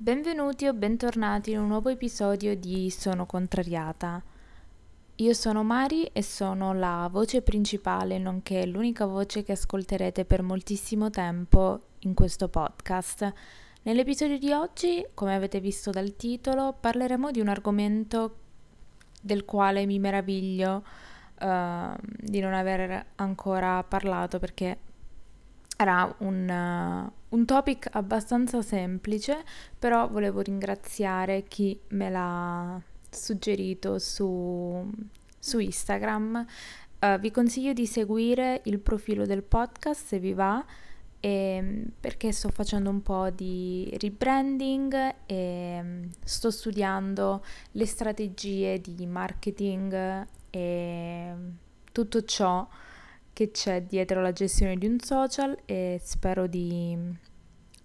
Benvenuti o bentornati in un nuovo episodio di Sono contrariata. Io sono Mari e sono la voce principale, nonché l'unica voce che ascolterete per moltissimo tempo in questo podcast. Nell'episodio di oggi, come avete visto dal titolo, parleremo di un argomento del quale mi meraviglio uh, di non aver ancora parlato perché era un, uh, un, topic abbastanza semplice, però volevo ringraziare chi me l'ha suggerito su, su Instagram. Uh, vi consiglio di seguire il profilo del podcast se vi va, e, ehm, perché sto facendo un po' di rebranding e mm, sto studiando le strategie di marketing e tutto ciò che c'è dietro la gestione di un social e spero di,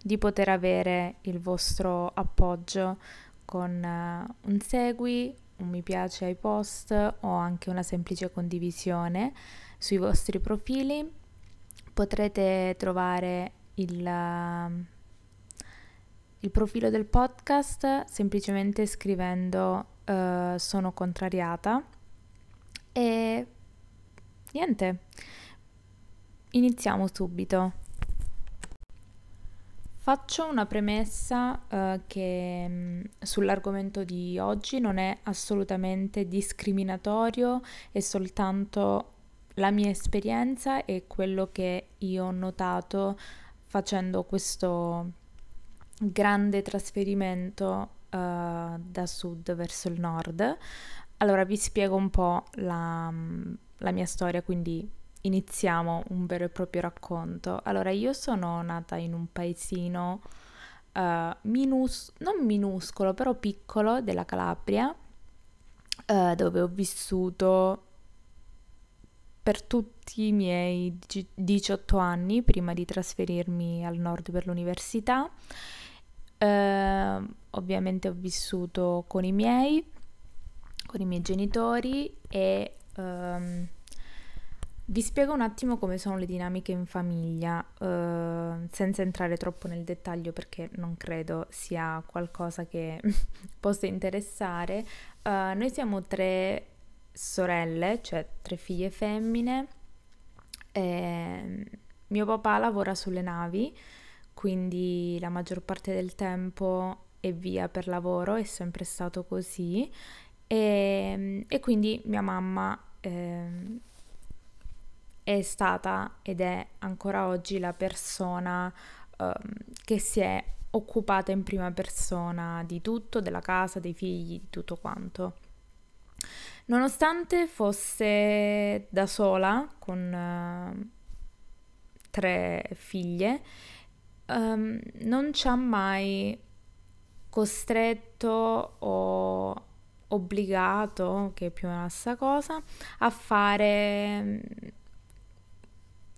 di poter avere il vostro appoggio con uh, un segui, un mi piace ai post o anche una semplice condivisione sui vostri profili. Potrete trovare il, uh, il profilo del podcast semplicemente scrivendo uh, sono contrariata e niente Iniziamo subito. Faccio una premessa uh, che mh, mm, sull'argomento di oggi non è assolutamente discriminatorio, è soltanto la mia esperienza e quello che io ho notato facendo questo grande trasferimento uh, da sud verso il nord. Allora vi spiego un po' la, mm, la mia storia, quindi iniziamo un vero e proprio racconto. Allora, io sono nata in un paesino uh, minus- non minuscolo, però piccolo della Calabria, uh, dove ho vissuto per tutti i miei 18 anni prima di trasferirmi al nord per l'università. Uh, ovviamente ho vissuto con i miei, con i miei genitori e um, vi spiego un attimo come sono le dinamiche in famiglia, uh, senza entrare troppo nel dettaglio perché non credo sia qualcosa che possa interessare. Uh, noi siamo tre sorelle, cioè tre figlie femmine. E mio papà lavora sulle navi, quindi la maggior parte del tempo è via per lavoro, è sempre stato così. E, e quindi mia mamma... Eh, è stata ed è ancora oggi la persona um, che si è occupata in prima persona di tutto, della casa, dei figli, di tutto quanto. Nonostante fosse da sola con uh, tre figlie, um, non ci ha mai costretto o obbligato, che è più la stessa cosa, a fare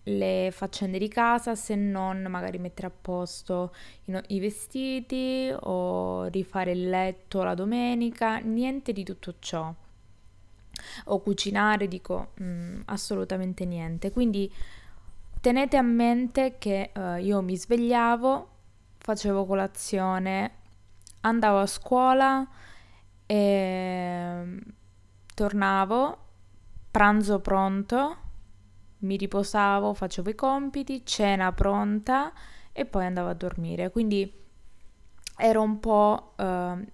le faccende di casa se non magari mettere a posto i, vestiti o rifare il letto la domenica, niente di tutto ciò. O cucinare, dico mh, mm, assolutamente niente. Quindi tenete a mente che uh, io mi svegliavo, facevo colazione, andavo a scuola e tornavo, pranzo pronto mi riposavo, facevo i compiti, cena pronta e poi andavo a dormire. Quindi ero un po' eh,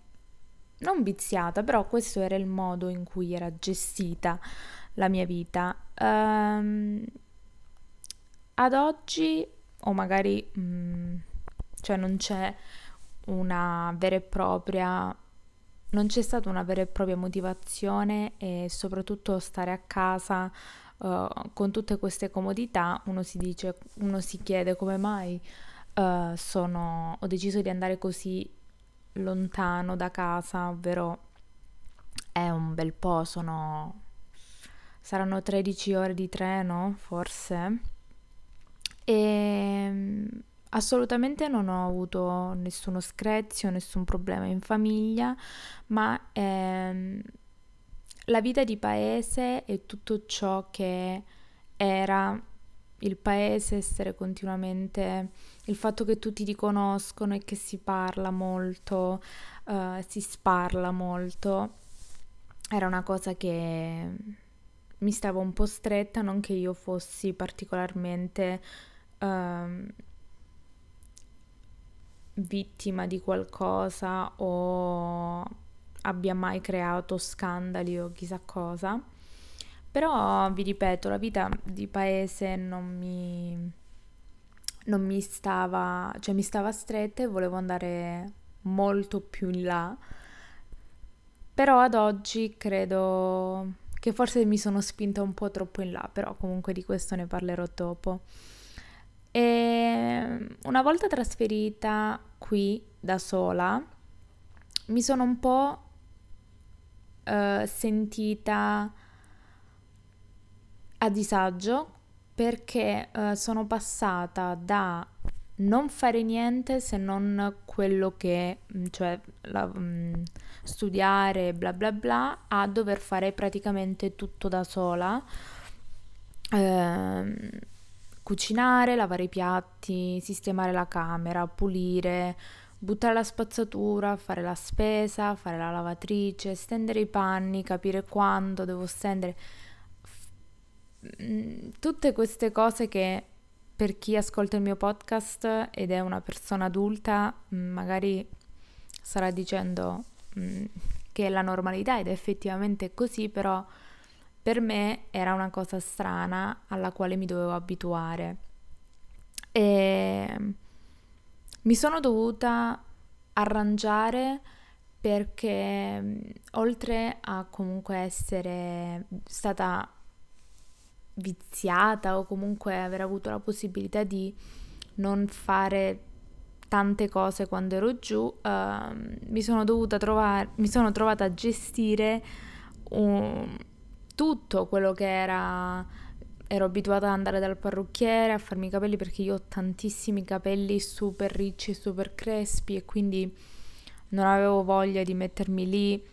non viziata, però questo era il modo in cui era gestita la mia vita. Um, ad oggi, o magari mh, mm, cioè non c'è una vera e propria non c'è stata una vera e propria motivazione e soprattutto stare a casa uh, con tutte queste comodità uno si dice, uno si chiede come mai uh, sono, ho deciso di andare così lontano da casa, ovvero è un bel po', sono saranno 13 ore di treno forse. E assolutamente non ho avuto nessuno screzio, nessun problema in famiglia, ma ehm, la vita di paese e tutto ciò che era il paese, essere continuamente, il fatto che tutti ti conoscono e che si parla molto, uh, si sparla molto, era una cosa che mi stava un po' stretta, non che io fossi particolarmente uh, vittima di qualcosa o abbia mai creato scandali o chissà cosa. Però vi ripeto, la vita di paese non mi, non mi stava, cioè mi stava stretta e volevo andare molto più in là. Però ad oggi credo che forse mi sono spinta un po' troppo in là, però comunque di questo ne parlerò dopo. E una volta trasferita qui da sola, mi sono un po' uh, sentita a disagio perché uh, sono passata da non fare niente se non quello che, mm, cioè la, um, studiare, bla bla bla, a dover fare praticamente tutto da sola. Eh, cucinare, lavare i piatti, sistemare la camera, pulire, buttare la spazzatura, fare la spesa, fare la lavatrice, stendere i panni, capire quando devo stendere. Tutte queste cose che per chi ascolta il mio podcast ed è una persona adulta, mm, magari starà dicendo mm, che è la normalità ed è effettivamente così, però per me era una cosa strana alla quale mi dovevo abituare. E mi sono dovuta arrangiare perché oltre a comunque essere stata viziata o comunque aver avuto la possibilità di non fare tante cose quando ero giù, uh, mi, sono dovuta trovare, mi sono trovata a gestire un, tutto quello che era ero abituata ad andare dal parrucchiere a farmi i capelli perché io ho tantissimi capelli super ricci, super crespi e quindi non avevo voglia di mettermi lì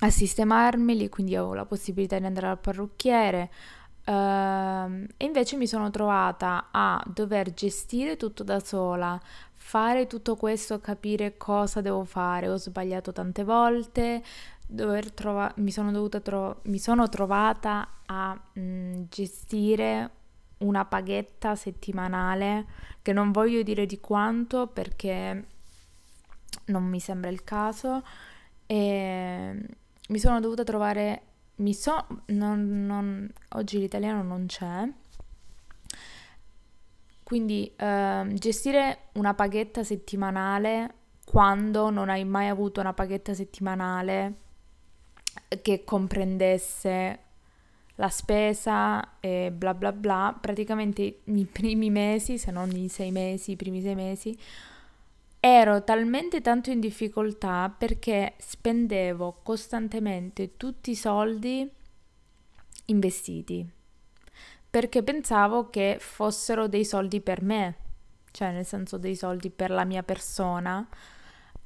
a sistemarmeli, quindi avevo la possibilità di andare dal parrucchiere, Uh, e invece mi sono trovata a dover gestire tutto da sola, fare tutto questo, capire cosa devo fare. Ho sbagliato tante volte, trova- mi, sono tro- mi, sono trovata a mh, mm, gestire una paghetta settimanale che non voglio dire di quanto perché non mi sembra il caso e mi sono dovuta trovare mi so, non, non, oggi l'italiano non c'è, quindi eh, gestire una paghetta settimanale quando non hai mai avuto una paghetta settimanale che comprendesse la spesa e bla bla bla, praticamente i primi mesi, se non i sei mesi, i primi sei mesi, ero talmente tanto in difficoltà perché spendevo costantemente tutti i soldi investiti perché pensavo che fossero dei soldi per me, cioè nel senso dei soldi per la mia persona.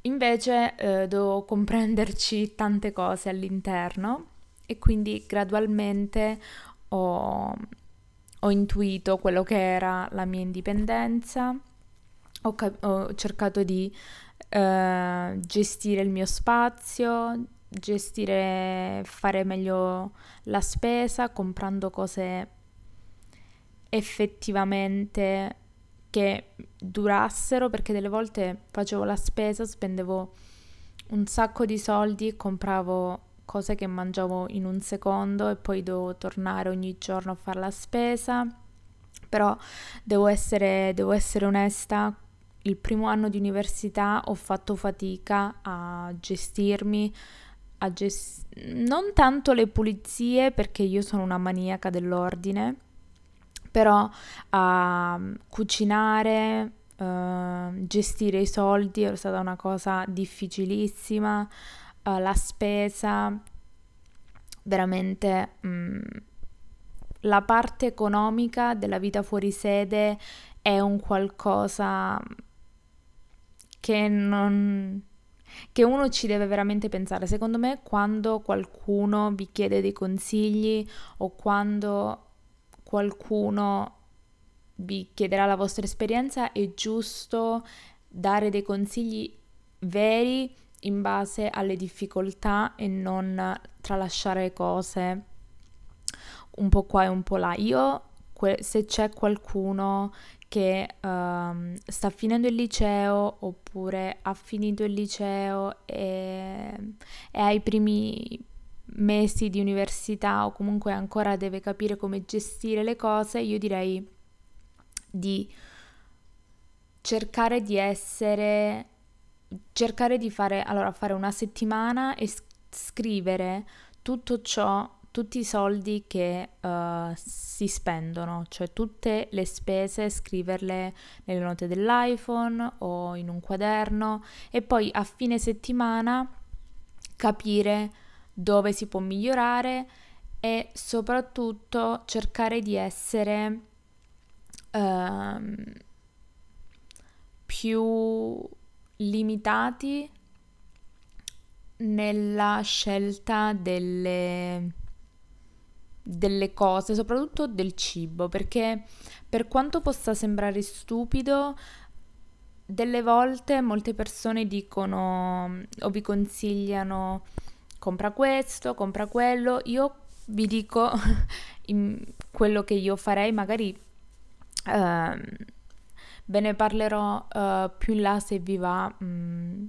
Invece eh, dovevo comprenderci tante cose all'interno e quindi gradualmente ho, ho intuito quello che era la mia indipendenza ho, cap- ho cercato di uh, gestire il mio spazio, gestire, fare meglio la spesa, comprando cose effettivamente che durassero, perché delle volte facevo la spesa, spendevo un sacco di soldi compravo cose che mangiavo in un secondo e poi dovevo tornare ogni giorno a fare la spesa. Però devo essere, devo essere onesta, il primo anno di università ho fatto fatica a gestirmi, a gest- non tanto le pulizie perché io sono una maniaca dell'ordine, però a cucinare, uh, gestire i soldi è stata una cosa difficilissima, uh, la spesa, veramente um, la parte economica della vita fuori sede è un qualcosa che non che uno ci deve veramente pensare. Secondo me, quando qualcuno vi chiede dei consigli o quando qualcuno vi chiederà la vostra esperienza, è giusto dare dei consigli veri in base alle difficoltà e non tralasciare cose un po' qua e un po' là. Io, se c'è qualcuno che um, sta finendo il liceo oppure ha finito il liceo e, e ha i primi mesi di università o comunque ancora deve capire come gestire le cose, io direi di cercare di essere cercare di fare allora fare una settimana e scrivere tutto ciò tutti i soldi che uh, si spendono, cioè tutte le spese, scriverle nelle note dell'iPhone o in un quaderno e poi a fine settimana capire dove si può migliorare e soprattutto cercare di essere uh, più limitati nella scelta delle delle cose, soprattutto del cibo, perché per quanto possa sembrare stupido, delle volte molte persone dicono o vi consigliano compra questo, compra quello. Io vi dico quello che io farei, magari uh, ve ne parlerò uh, più in là se vi va. Mm,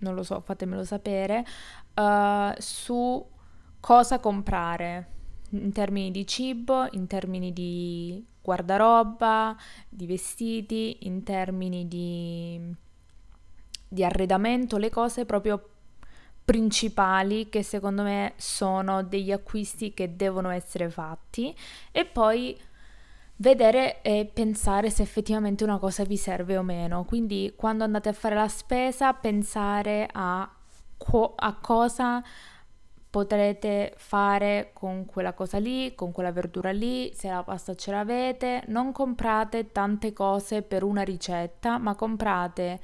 non lo so, fatemelo sapere, uh, su cosa comprare in termini di cibo, in termini di guardaroba, di vestiti, in termini di, di arredamento, le cose proprio principali che secondo me sono degli acquisti che devono essere fatti e poi vedere e pensare se effettivamente una cosa vi serve o meno. Quindi quando andate a fare la spesa pensare a, co- a cosa potrete fare con quella cosa lì, con quella verdura lì, se la pasta ce l'avete, non comprate tante cose per una ricetta, ma comprate,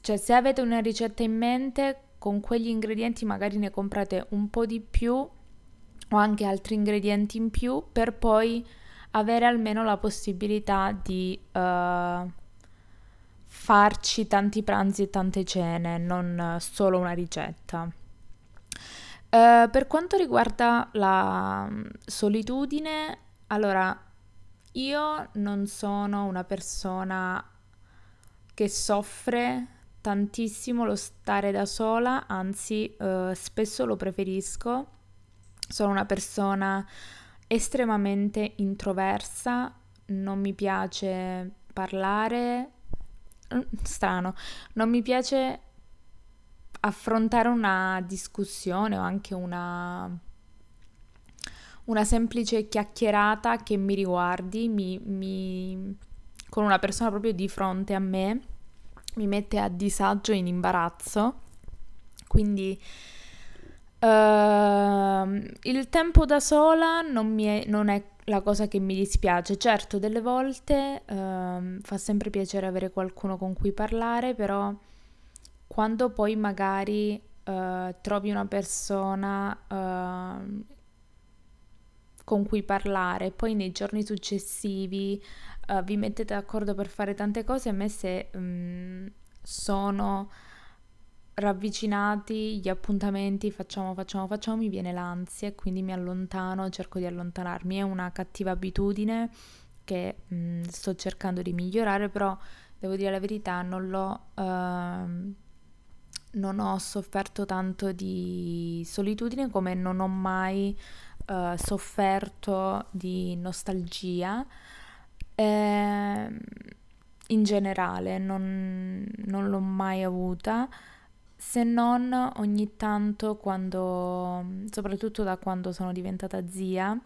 cioè se avete una ricetta in mente, con quegli ingredienti magari ne comprate un po' di più o anche altri ingredienti in più per poi avere almeno la possibilità di uh, farci tanti pranzi e tante cene, non solo una ricetta. Uh, per quanto riguarda la mm, solitudine, allora io non sono una persona che soffre tantissimo lo stare da sola, anzi uh, spesso lo preferisco. Sono una persona estremamente introversa, non mi piace parlare, mm, strano, non mi piace affrontare una discussione o anche una, una semplice chiacchierata che mi riguardi, mi, mi, con una persona proprio di fronte a me, mi mette a disagio e in imbarazzo. Quindi uh, il tempo da sola non, è, non, è, la cosa che mi dispiace. Certo, delle volte uh, fa sempre piacere avere qualcuno con cui parlare, però quando poi magari uh, trovi una persona uh, con cui parlare, poi nei giorni successivi uh, vi mettete d'accordo per fare tante cose, a me se um, sono ravvicinati gli appuntamenti, facciamo, facciamo, facciamo, mi viene l'ansia e quindi mi allontano, cerco di allontanarmi. È una cattiva abitudine che mh, sto cercando di migliorare, però devo dire la verità, non l'ho... Uh, non ho sofferto tanto di solitudine come non ho mai uh, sofferto di nostalgia. Eh, in generale non, non, l'ho mai avuta, se non ogni tanto quando, soprattutto da quando sono diventata zia,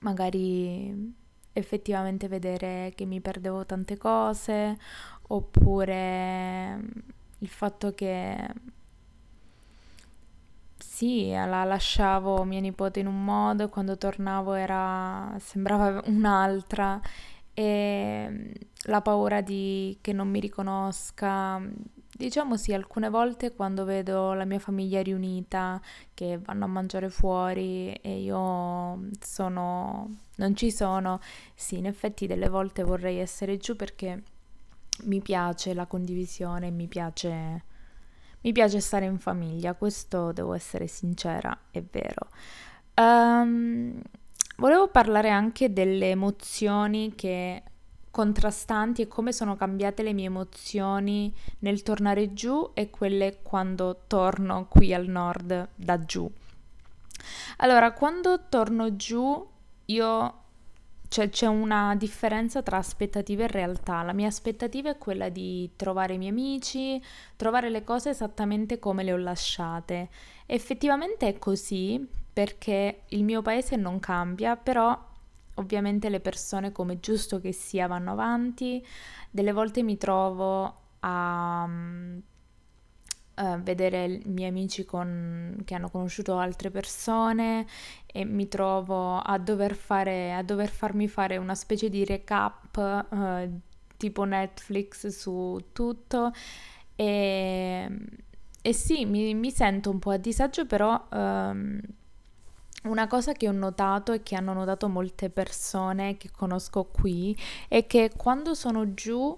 magari effettivamente vedere che mi perdevo tante cose oppure il fatto che sì, la lasciavo mia nipote in un modo e quando tornavo era, sembrava un'altra e la paura di, che non mi riconosca, diciamo sì, alcune volte quando vedo la mia famiglia riunita, che vanno a mangiare fuori e io sono, non ci sono, sì, in effetti delle volte vorrei essere giù perché mi piace la condivisione, mi piace, mi piace stare in famiglia, questo devo essere sincera, è vero. Um, volevo parlare anche delle emozioni che contrastanti e come sono cambiate le mie emozioni nel tornare giù e quelle quando torno qui al nord da giù. Allora, quando torno giù io cioè, c'è una differenza tra aspettative e realtà. La mia aspettativa è quella di trovare i miei amici, trovare le cose esattamente come le ho lasciate. Effettivamente è così perché il mio paese non cambia, però ovviamente le persone come giusto che sia vanno avanti. Delle volte mi trovo a um, uh, vedere i miei amici con, che hanno conosciuto altre persone e mi trovo a dover, fare, a dover farmi fare una specie di recap uh, tipo Netflix su tutto. E, e sì, mi, mi, sento un po' a disagio però... Um, una cosa che ho notato e che hanno notato molte persone che conosco qui è che quando sono giù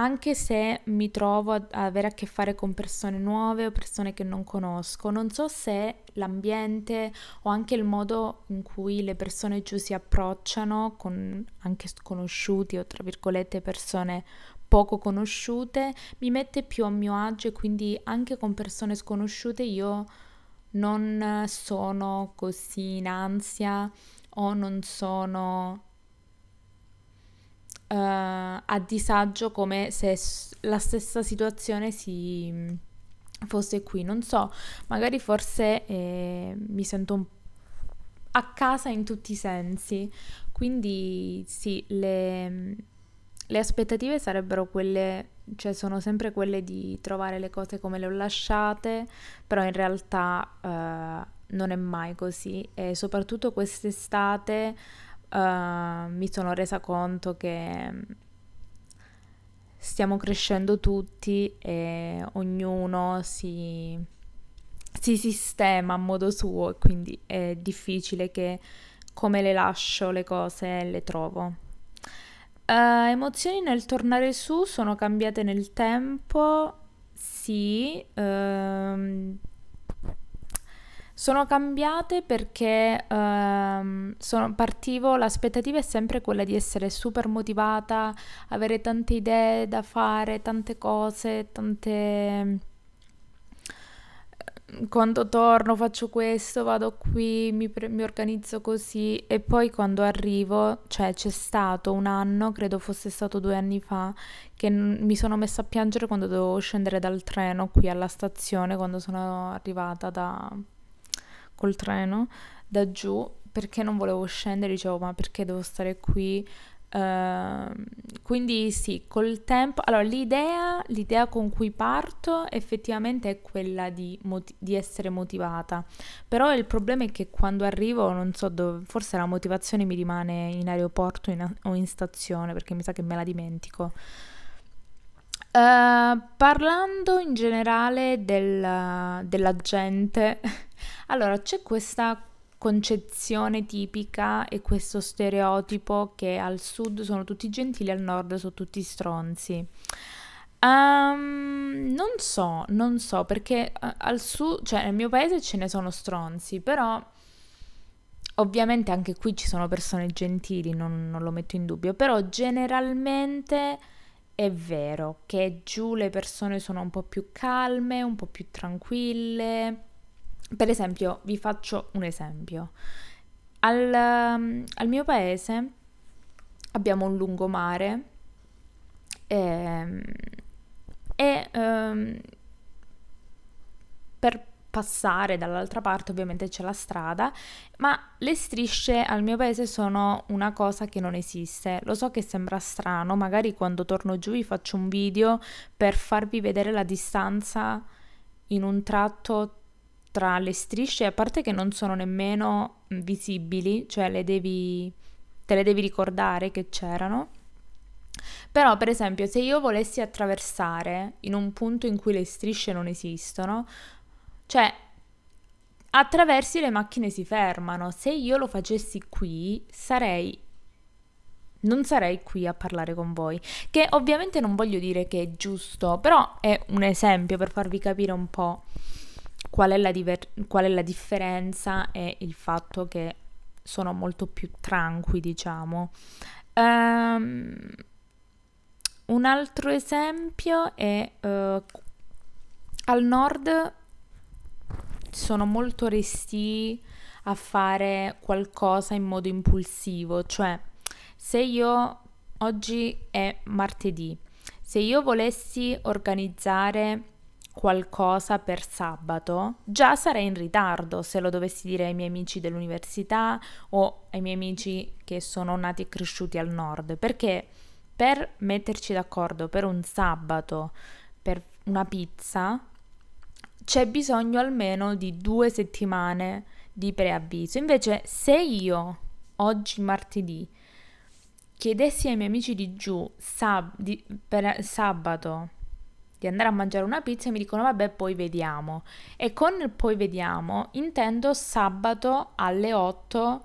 anche se mi trovo ad avere a che fare con persone nuove o persone che non conosco, non so se l'ambiente o anche il modo in cui le persone giù si approcciano con anche sconosciuti o tra virgolette persone poco conosciute mi mette più a mio agio e quindi anche con persone sconosciute io non sono così in ansia o non sono uh, a disagio come se la stessa situazione si fosse qui. Non so, magari forse eh, mi sento un a casa in tutti i sensi. Quindi sì, le, le aspettative sarebbero quelle, cioè sono sempre quelle di trovare le cose come le ho lasciate, però in realtà uh, non è mai così e soprattutto quest'estate uh, mi sono resa conto che stiamo crescendo tutti e ognuno si, si sistema a modo suo e quindi è difficile che come le lascio le cose le trovo. Uh, emozioni nel tornare su sono cambiate nel tempo, sì, uh, sono cambiate perché um, sono, partivo, l'aspettativa è sempre quella di essere super motivata, avere tante idee da fare, tante cose, tante... Quando torno faccio questo, vado qui, mi, pre- mi organizzo così. E poi quando arrivo, cioè c'è stato un anno, credo fosse stato due anni fa, che n- mi sono messa a piangere quando dovevo scendere dal treno qui alla stazione, quando sono arrivata da col treno da giù perché non volevo scendere, dicevo ma perché devo stare qui? Uh, quindi sì, col tempo, allora l'idea, l'idea con cui parto effettivamente è quella di, moti- di, essere motivata, però il problema è che quando arrivo non so dove, forse la motivazione mi rimane in aeroporto in, o in stazione perché mi sa che me la dimentico. Uh, parlando in generale del, della gente allora, c'è questa concezione tipica e questo stereotipo che al sud sono tutti gentili, al nord sono tutti stronzi. Um, non so, non so, perché uh, al sud, cioè nel mio paese ce ne sono stronzi, però ovviamente anche qui ci sono persone gentili, non, non lo metto in dubbio, però generalmente è vero che giù le persone sono un po' più calme, un po' più tranquille per esempio, vi faccio un esempio. Al, um, al mio paese abbiamo un lungomare ehm, e um, per passare dall'altra parte ovviamente c'è la strada, ma le strisce al mio paese sono una cosa che non esiste. Lo so che sembra strano, magari quando torno giù vi faccio un video per farvi vedere la distanza in un tratto tra le strisce, a parte che non sono nemmeno visibili, cioè le devi, te le devi ricordare che c'erano. Però, per esempio, se io volessi attraversare in un punto in cui le strisce non esistono, cioè attraversi le macchine si fermano. Se io lo facessi qui, sarei non sarei qui a parlare con voi. Che ovviamente non voglio dire che è giusto, però è un esempio per farvi capire un po' qual è la, diver- qual è la differenza e il fatto che sono molto più tranqui, diciamo. Um, un altro esempio è uh, al nord sono molto resti a fare qualcosa in modo impulsivo, cioè se io oggi è martedì, se io volessi organizzare qualcosa per sabato, già sarei in ritardo se lo dovessi dire ai miei amici dell'università o ai miei amici che sono nati e cresciuti al nord, perché per metterci d'accordo per un sabato, per una pizza, c'è bisogno almeno di due settimane di preavviso. Invece, se io oggi martedì chiedessi ai miei amici di giù sab- di, per sabato di andare a mangiare una pizza e mi dicono vabbè poi vediamo e con il poi vediamo intendo sabato alle 8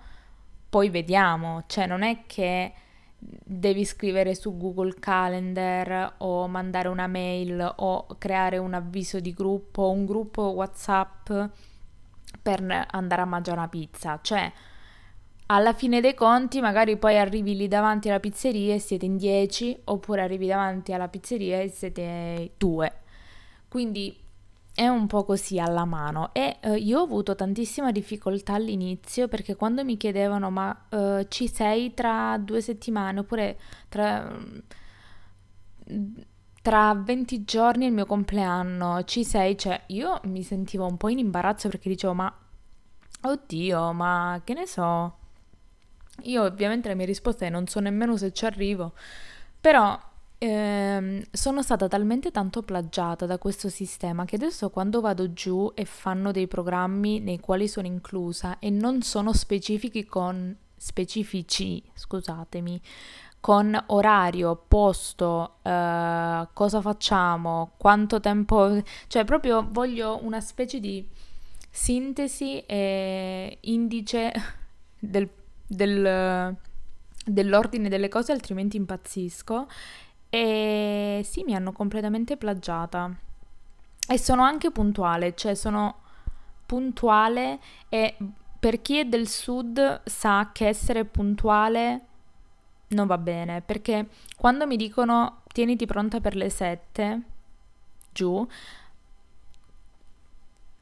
poi vediamo cioè non è che devi scrivere su Google Calendar o mandare una mail o creare un avviso di gruppo o un gruppo WhatsApp per andare a mangiare una pizza. Cioè, alla fine dei conti, magari poi arrivi lì davanti alla pizzeria e siete in 10, oppure arrivi davanti alla pizzeria e siete due. Quindi è un po' così alla mano e uh, io ho avuto tantissima difficoltà all'inizio perché quando mi chiedevano ma uh, ci sei tra due settimane oppure tra, tra 20 giorni è il mio compleanno, ci sei? Cioè io mi sentivo un po' in imbarazzo perché dicevo ma oddio ma che ne so. Io ovviamente la mia risposta è non so nemmeno se ci arrivo, però Ehm, sono stata talmente tanto plagiata da questo sistema che adesso quando vado giù e fanno dei programmi nei quali sono inclusa e non sono specifici con specifici, scusatemi, con orario, posto, eh, cosa facciamo, quanto tempo, cioè proprio voglio una specie di sintesi e indice del, del, dell'ordine delle cose, altrimenti impazzisco e sì, mi hanno completamente plagiata. E sono anche puntuale, cioè sono puntuale e per chi è del sud sa che essere puntuale non va bene, perché quando mi dicono tieniti pronta per le 7 giù,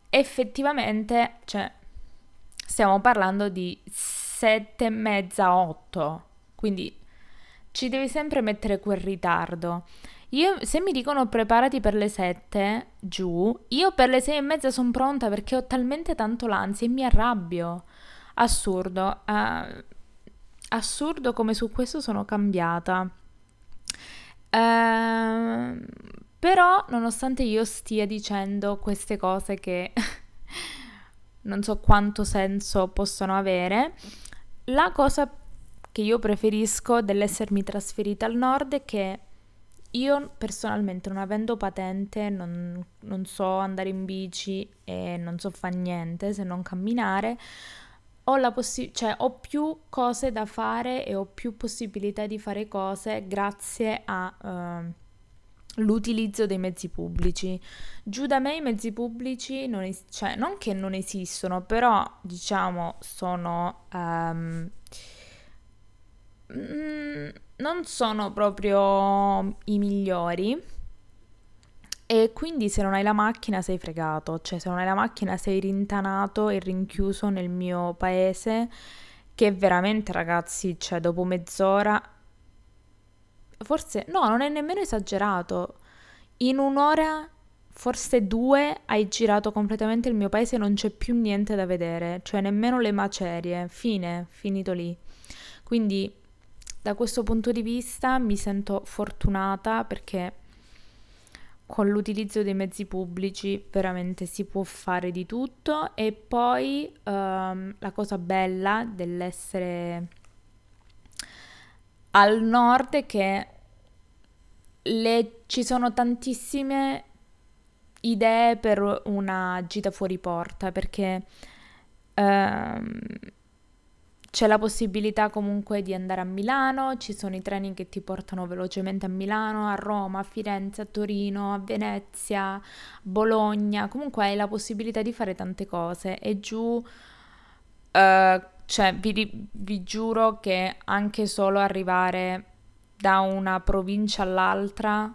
effettivamente, cioè, stiamo parlando di 7 e mezza, 8, quindi ci devi sempre mettere quel ritardo. Io, se mi dicono preparati per le 7 giù, io per le 6 e mezza sono pronta perché ho talmente tanto l'ansia e mi arrabbio. Assurdo. Uh, assurdo come su questo sono cambiata. Uh, però, nonostante io stia dicendo queste cose che non so quanto senso possono avere, la cosa che io preferisco dell'essermi trasferita al nord è che io personalmente non avendo patente non, non so andare in bici e non so fare niente se non camminare, ho, possi- cioè, ho più cose da fare e ho più possibilità di fare cose grazie all'utilizzo uh, dei mezzi pubblici. Giù da me i mezzi pubblici non, es- cioè, non che non esistono, però diciamo sono... Um, non sono proprio i migliori. E quindi se non hai la macchina sei fregato, cioè se non hai la macchina sei rintanato e rinchiuso nel mio paese, che veramente ragazzi, cioè dopo mezz'ora, forse no, non è nemmeno esagerato, in un'ora, forse due, hai girato completamente il mio paese e non c'è più niente da vedere, cioè nemmeno le macerie, fine, finito lì. Quindi da questo punto di vista mi sento fortunata perché con l'utilizzo dei mezzi pubblici veramente si può fare di tutto. E poi um, la cosa bella dell'essere al nord è che le, ci sono tantissime idee per una gita fuori porta perché ehm, c'è la possibilità comunque di andare a Milano, ci sono i treni che ti portano velocemente a Milano, a Roma, a Firenze, a Torino, a Venezia, Bologna, comunque hai la possibilità di fare tante cose. E giù, eh, cioè vi, vi giuro che anche solo arrivare da una provincia all'altra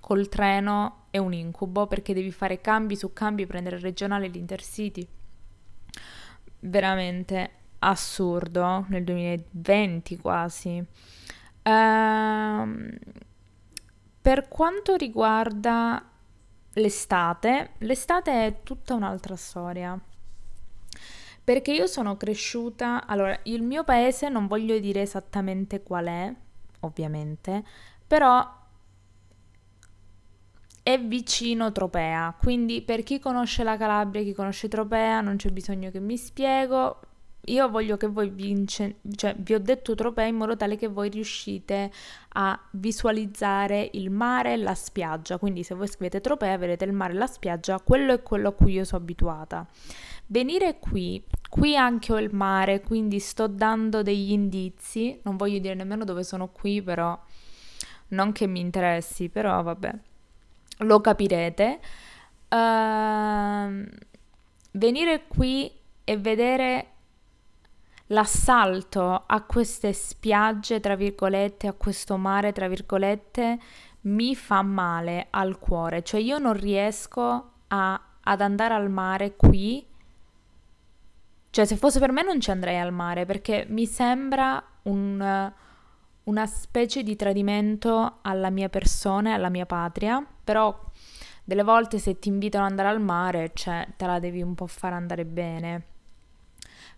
col treno è un incubo perché devi fare cambi su cambi, prendere il regionale e l'intercity. Veramente assurdo nel 2020 quasi. Ehm, per quanto riguarda l'estate, l'estate è tutta un'altra storia. Perché io sono cresciuta, allora, il mio paese non voglio dire esattamente qual è, ovviamente, però è vicino Tropea, quindi per chi conosce la Calabria, chi conosce Tropea, non c'è bisogno che mi spiego. Io voglio che voi vince, cioè vi ho detto Tropea in modo tale che voi riuscite a visualizzare il mare e la spiaggia. Quindi se voi scrivete Tropea vedete il mare e la spiaggia, quello è quello a cui io sono abituata. Venire qui, qui anche ho il mare, quindi sto dando degli indizi, non voglio dire nemmeno dove sono qui, però non che mi interessi, però vabbè, lo capirete. Uh, venire qui e vedere l'assalto a queste spiagge, tra virgolette, a questo mare, tra virgolette, mi fa male al cuore. Cioè io non riesco a, ad andare al mare qui. Cioè se fosse per me non ci andrei al mare perché mi sembra un, una specie di tradimento alla mia persona e alla mia patria. Però delle volte se ti invitano ad andare al mare, cioè te la devi un po' far andare bene.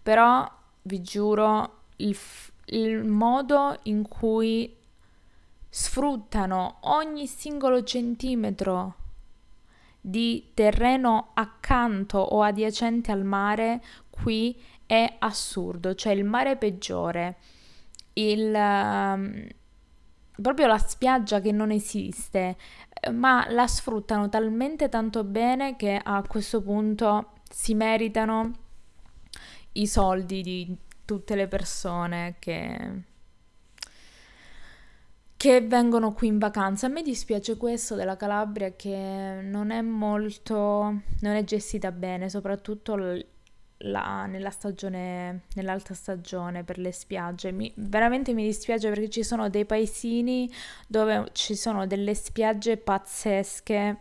Però vi giuro, il, il modo in cui sfruttano ogni singolo centimetro di terreno accanto o adiacente al mare qui è assurdo, cioè il mare peggiore, il, um, proprio la spiaggia che non esiste, ma la sfruttano talmente tanto bene che a questo punto si meritano i soldi di tutte le persone che, che vengono qui in vacanza. A me dispiace questo della Calabria che non è molto, non è gestita bene, soprattutto la, nella stagione, nell'alta stagione per le spiagge. Mi, veramente mi dispiace perché ci sono dei paesini dove ci sono delle spiagge pazzesche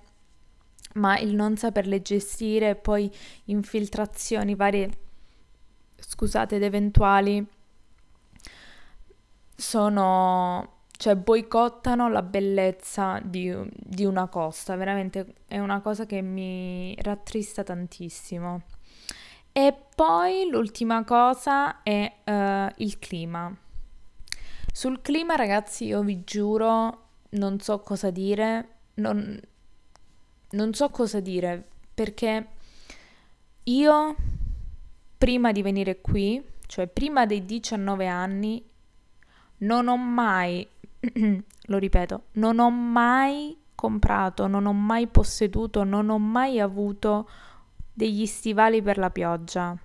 ma il non saperle gestire, poi infiltrazioni varie scusate, ed eventuali sono cioè boicottano la bellezza di, di, una costa, veramente è una cosa che mi rattrista tantissimo. E poi l'ultima cosa è uh, il clima. Sul clima, ragazzi, io vi giuro, non so cosa dire, non, non so cosa dire perché io prima di venire qui, cioè prima dei 19 anni, non ho mai, lo ripeto, non ho mai comprato, non ho mai posseduto, non ho mai avuto degli stivali per la pioggia.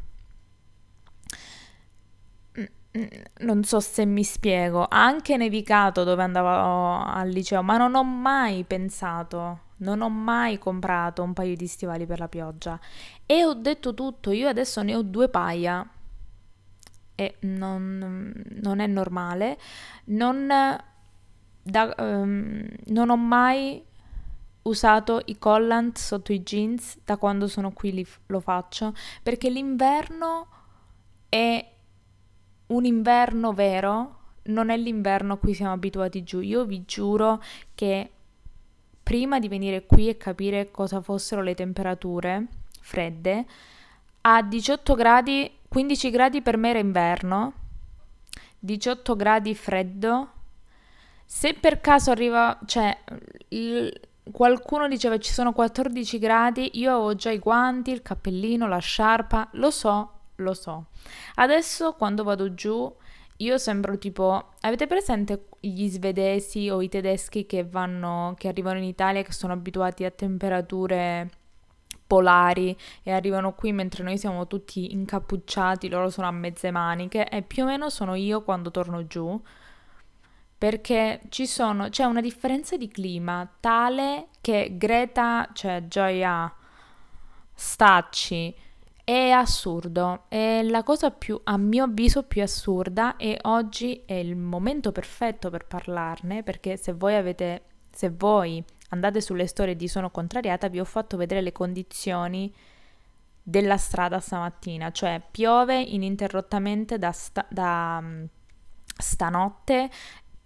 Non so se mi spiego, ha anche nevicato dove andavo al liceo, ma non ho mai pensato non ho mai comprato un paio di stivali per la pioggia. E ho detto tutto, io adesso ne ho due paia. E non, non è normale, non, da, um, non ho mai usato i collant sotto i jeans da quando sono qui li, lo faccio perché l'inverno è un inverno vero non è l'inverno a cui siamo abituati giù io vi giuro che prima di venire qui e capire cosa fossero le temperature fredde, a 18 gradi, 15 gradi per me era inverno, 18 gradi freddo. Se per caso arriva, cioè, il, qualcuno diceva ci sono 14 gradi, io avevo già i guanti, il cappellino, la sciarpa, lo so, lo so. Adesso quando vado giù io sembro tipo, avete presente gli svedesi o i tedeschi che vanno, che arrivano in Italia che sono abituati a temperature polari e arrivano qui mentre noi siamo tutti incappucciati, loro sono a mezze maniche e più o meno sono io quando torno giù perché sono, c'è una differenza di clima tale che Greta, cioè Gioia Stacci, è assurdo, è la cosa più, a mio avviso, più assurda e oggi è il momento perfetto per parlarne perché se voi avete, se voi andate sulle storie di Sono Contrariata vi ho fatto vedere le condizioni della strada stamattina, cioè piove ininterrottamente da, sta, da mm, stanotte,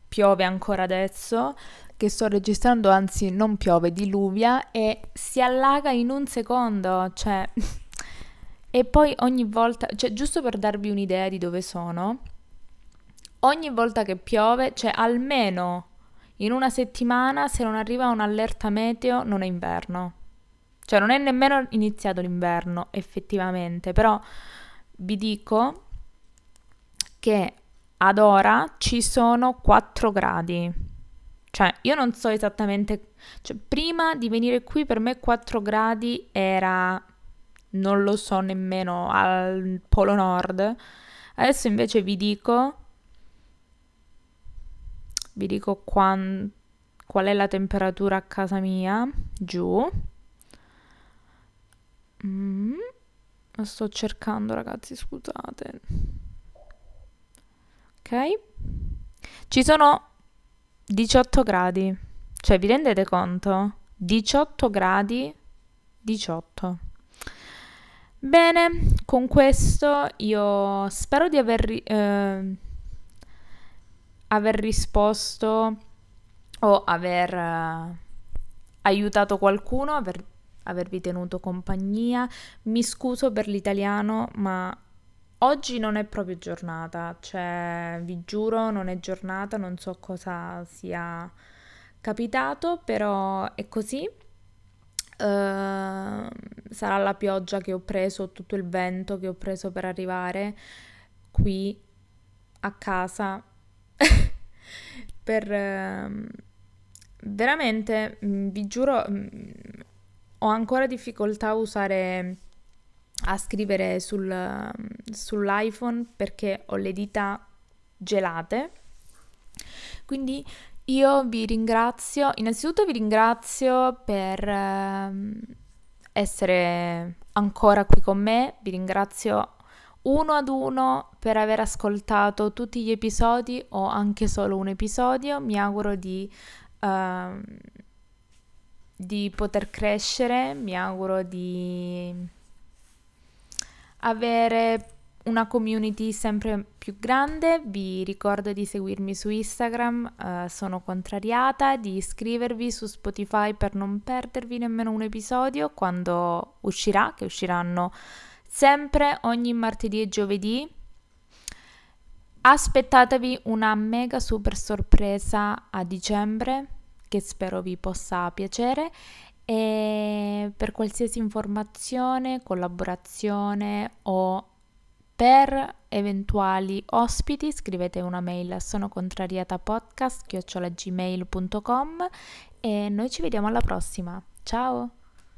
piove ancora adesso che sto registrando, anzi non piove, diluvia e si allaga in un secondo, cioè E poi ogni volta, cioè giusto per darvi un'idea di dove sono, ogni volta che piove, cioè almeno in una settimana, se non arriva un'allerta meteo, non è inverno. Cioè non è nemmeno iniziato l'inverno, effettivamente, però vi dico che ad ora ci sono 4 gradi. Cioè, io non so esattamente, cioè prima di venire qui per me 4 gradi era non lo so nemmeno al Polo Nord. Adesso invece vi dico, vi dico quan, qual è la temperatura a casa mia, giù. Mm, sto cercando ragazzi, scusate. Ok. Ci sono 18 gradi. Cioè, vi rendete conto? 18 gradi 18. Bene, con questo io spero di aver, eh, aver risposto o aver eh, aiutato qualcuno, aver, avervi tenuto compagnia. Mi scuso per l'italiano, ma oggi non è proprio giornata, cioè vi giuro non è giornata, non so cosa sia capitato, però è così. Uh, sarà la pioggia che ho preso, tutto il vento che ho preso per arrivare qui a casa. per uh, veramente, mm, vi giuro, mm, ho ancora difficoltà a usare a scrivere sul, sull'iPhone perché ho le dita gelate. Quindi io vi ringrazio, innanzitutto vi ringrazio per eh, essere ancora qui con me, vi ringrazio uno ad uno per aver ascoltato tutti gli episodi o anche solo un episodio, mi auguro di, uh, di poter crescere, mi auguro di avere una community sempre più grande, vi ricordo di seguirmi su Instagram, uh, sono contrariata, di iscrivervi su Spotify per non perdervi nemmeno un episodio. Quando uscirà, che usciranno sempre ogni martedì e giovedì. Aspettatevi una mega super sorpresa a dicembre che spero vi possa piacere e per qualsiasi informazione, collaborazione o per eventuali ospiti scrivete una mail a sonocontrariatapodcast.gmail.com e noi ci vediamo alla prossima. Ciao!